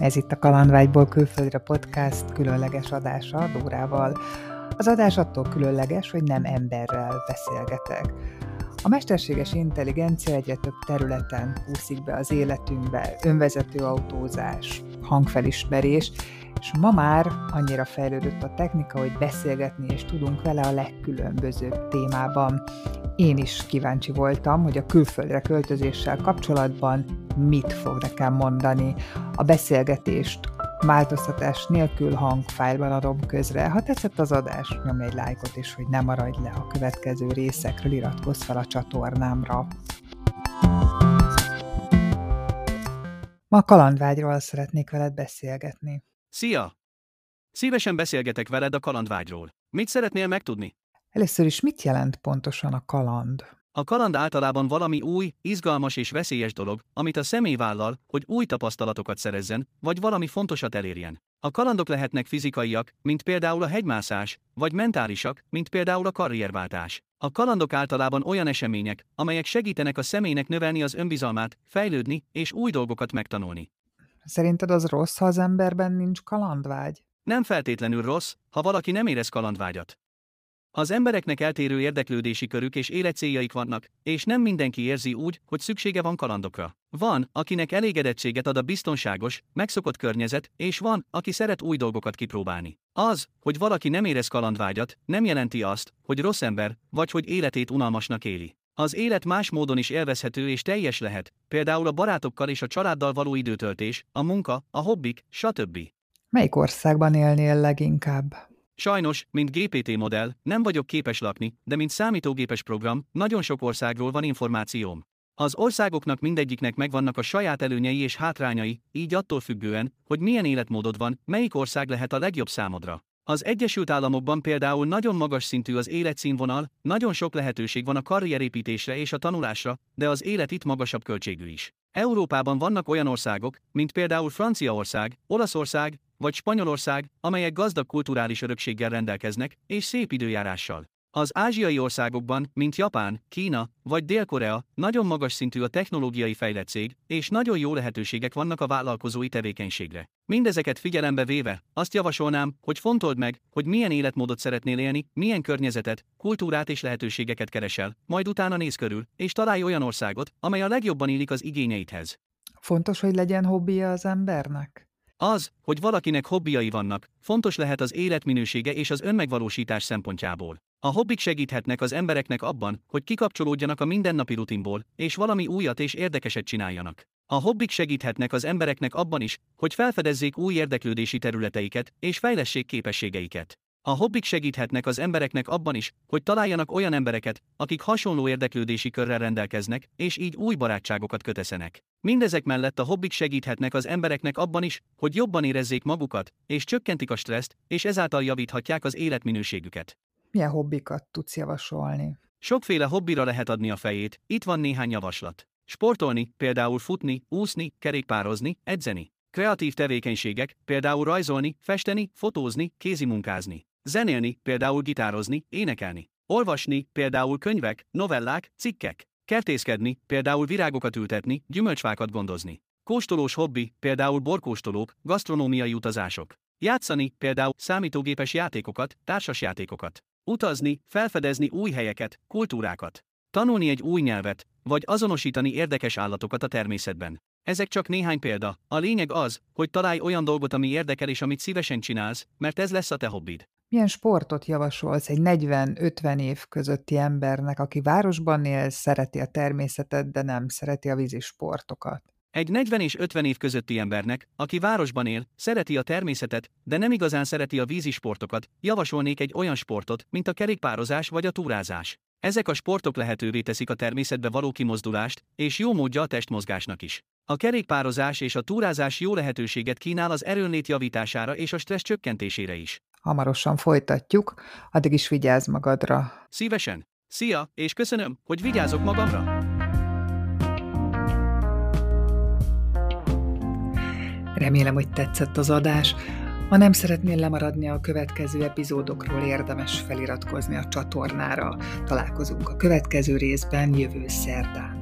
Ez itt a Kalandvágyból külföldre podcast különleges adása Dórával. Az adás attól különleges, hogy nem emberrel beszélgetek. A mesterséges intelligencia egyre több területen úszik be az életünkbe, önvezető autózás, hangfelismerés, és ma már annyira fejlődött a technika, hogy beszélgetni és tudunk vele a legkülönbözőbb témában. Én is kíváncsi voltam, hogy a külföldre költözéssel kapcsolatban mit fog nekem mondani. A beszélgetést változtatás nélkül hangfájlban adom közre. Ha tetszett az adás, nyomj egy lájkot, és hogy ne maradj le a következő részekről, iratkozz fel a csatornámra. Ma kalandvágyról szeretnék veled beszélgetni. Szia! Szívesen beszélgetek veled a kalandvágyról. Mit szeretnél megtudni? Először is mit jelent pontosan a kaland? A kaland általában valami új, izgalmas és veszélyes dolog, amit a személy vállal, hogy új tapasztalatokat szerezzen, vagy valami fontosat elérjen. A kalandok lehetnek fizikaiak, mint például a hegymászás, vagy mentálisak, mint például a karrierváltás. A kalandok általában olyan események, amelyek segítenek a személynek növelni az önbizalmát, fejlődni és új dolgokat megtanulni. Szerinted az rossz, ha az emberben nincs kalandvágy? Nem feltétlenül rossz, ha valaki nem érez kalandvágyat. Az embereknek eltérő érdeklődési körük és életcéljaik vannak, és nem mindenki érzi úgy, hogy szüksége van kalandokra. Van, akinek elégedettséget ad a biztonságos, megszokott környezet, és van, aki szeret új dolgokat kipróbálni. Az, hogy valaki nem érez kalandvágyat, nem jelenti azt, hogy rossz ember, vagy hogy életét unalmasnak éli. Az élet más módon is élvezhető és teljes lehet, például a barátokkal és a családdal való időtöltés, a munka, a hobbik, stb. Melyik országban élnél leginkább? Sajnos, mint GPT modell, nem vagyok képes lakni, de mint számítógépes program, nagyon sok országról van információm. Az országoknak mindegyiknek megvannak a saját előnyei és hátrányai, így attól függően, hogy milyen életmódod van, melyik ország lehet a legjobb számodra. Az Egyesült Államokban például nagyon magas szintű az életszínvonal, nagyon sok lehetőség van a karrierépítésre és a tanulásra, de az élet itt magasabb költségű is. Európában vannak olyan országok, mint például Franciaország, Olaszország vagy Spanyolország, amelyek gazdag kulturális örökséggel rendelkeznek és szép időjárással. Az ázsiai országokban, mint Japán, Kína vagy Dél-Korea, nagyon magas szintű a technológiai fejlettség, és nagyon jó lehetőségek vannak a vállalkozói tevékenységre. Mindezeket figyelembe véve, azt javasolnám, hogy fontold meg, hogy milyen életmódot szeretnél élni, milyen környezetet, kultúrát és lehetőségeket keresel, majd utána néz körül, és találj olyan országot, amely a legjobban illik az igényeidhez. Fontos, hogy legyen hobbija az embernek? Az, hogy valakinek hobbiai vannak, fontos lehet az életminősége és az önmegvalósítás szempontjából. A hobbik segíthetnek az embereknek abban, hogy kikapcsolódjanak a mindennapi rutinból, és valami újat és érdekeset csináljanak. A hobbik segíthetnek az embereknek abban is, hogy felfedezzék új érdeklődési területeiket, és fejlessék képességeiket. A hobbik segíthetnek az embereknek abban is, hogy találjanak olyan embereket, akik hasonló érdeklődési körrel rendelkeznek, és így új barátságokat köteszenek. Mindezek mellett a hobbik segíthetnek az embereknek abban is, hogy jobban érezzék magukat, és csökkentik a stresszt, és ezáltal javíthatják az életminőségüket. Milyen hobbikat tudsz javasolni? Sokféle hobbira lehet adni a fejét, itt van néhány javaslat. Sportolni, például futni, úszni, kerékpározni, edzeni. Kreatív tevékenységek, például rajzolni, festeni, fotózni, kézimunkázni. Zenélni, például gitározni, énekelni. Olvasni, például könyvek, novellák, cikkek. Kertészkedni, például virágokat ültetni, gyümölcsfákat gondozni. Kóstolós hobbi, például borkóstolók, gasztronómiai utazások. Játszani, például számítógépes játékokat, társasjátékokat. Utazni, felfedezni új helyeket, kultúrákat. Tanulni egy új nyelvet, vagy azonosítani érdekes állatokat a természetben. Ezek csak néhány példa. A lényeg az, hogy találj olyan dolgot, ami érdekel és amit szívesen csinálsz, mert ez lesz a te hobbid. Milyen sportot javasolsz egy 40-50 év közötti embernek, aki városban él, szereti a természetet, de nem szereti a vízi sportokat? Egy 40 és 50 év közötti embernek, aki városban él, szereti a természetet, de nem igazán szereti a vízi sportokat, javasolnék egy olyan sportot, mint a kerékpározás vagy a túrázás. Ezek a sportok lehetővé teszik a természetbe való kimozdulást, és jó módja a testmozgásnak is. A kerékpározás és a túrázás jó lehetőséget kínál az erőnlét javítására és a stressz csökkentésére is. Hamarosan folytatjuk, addig is vigyázz magadra. Szívesen! Szia, és köszönöm, hogy vigyázok magamra! Remélem, hogy tetszett az adás. Ha nem szeretnél lemaradni a következő epizódokról, érdemes feliratkozni a csatornára. Találkozunk a következő részben jövő szerdán.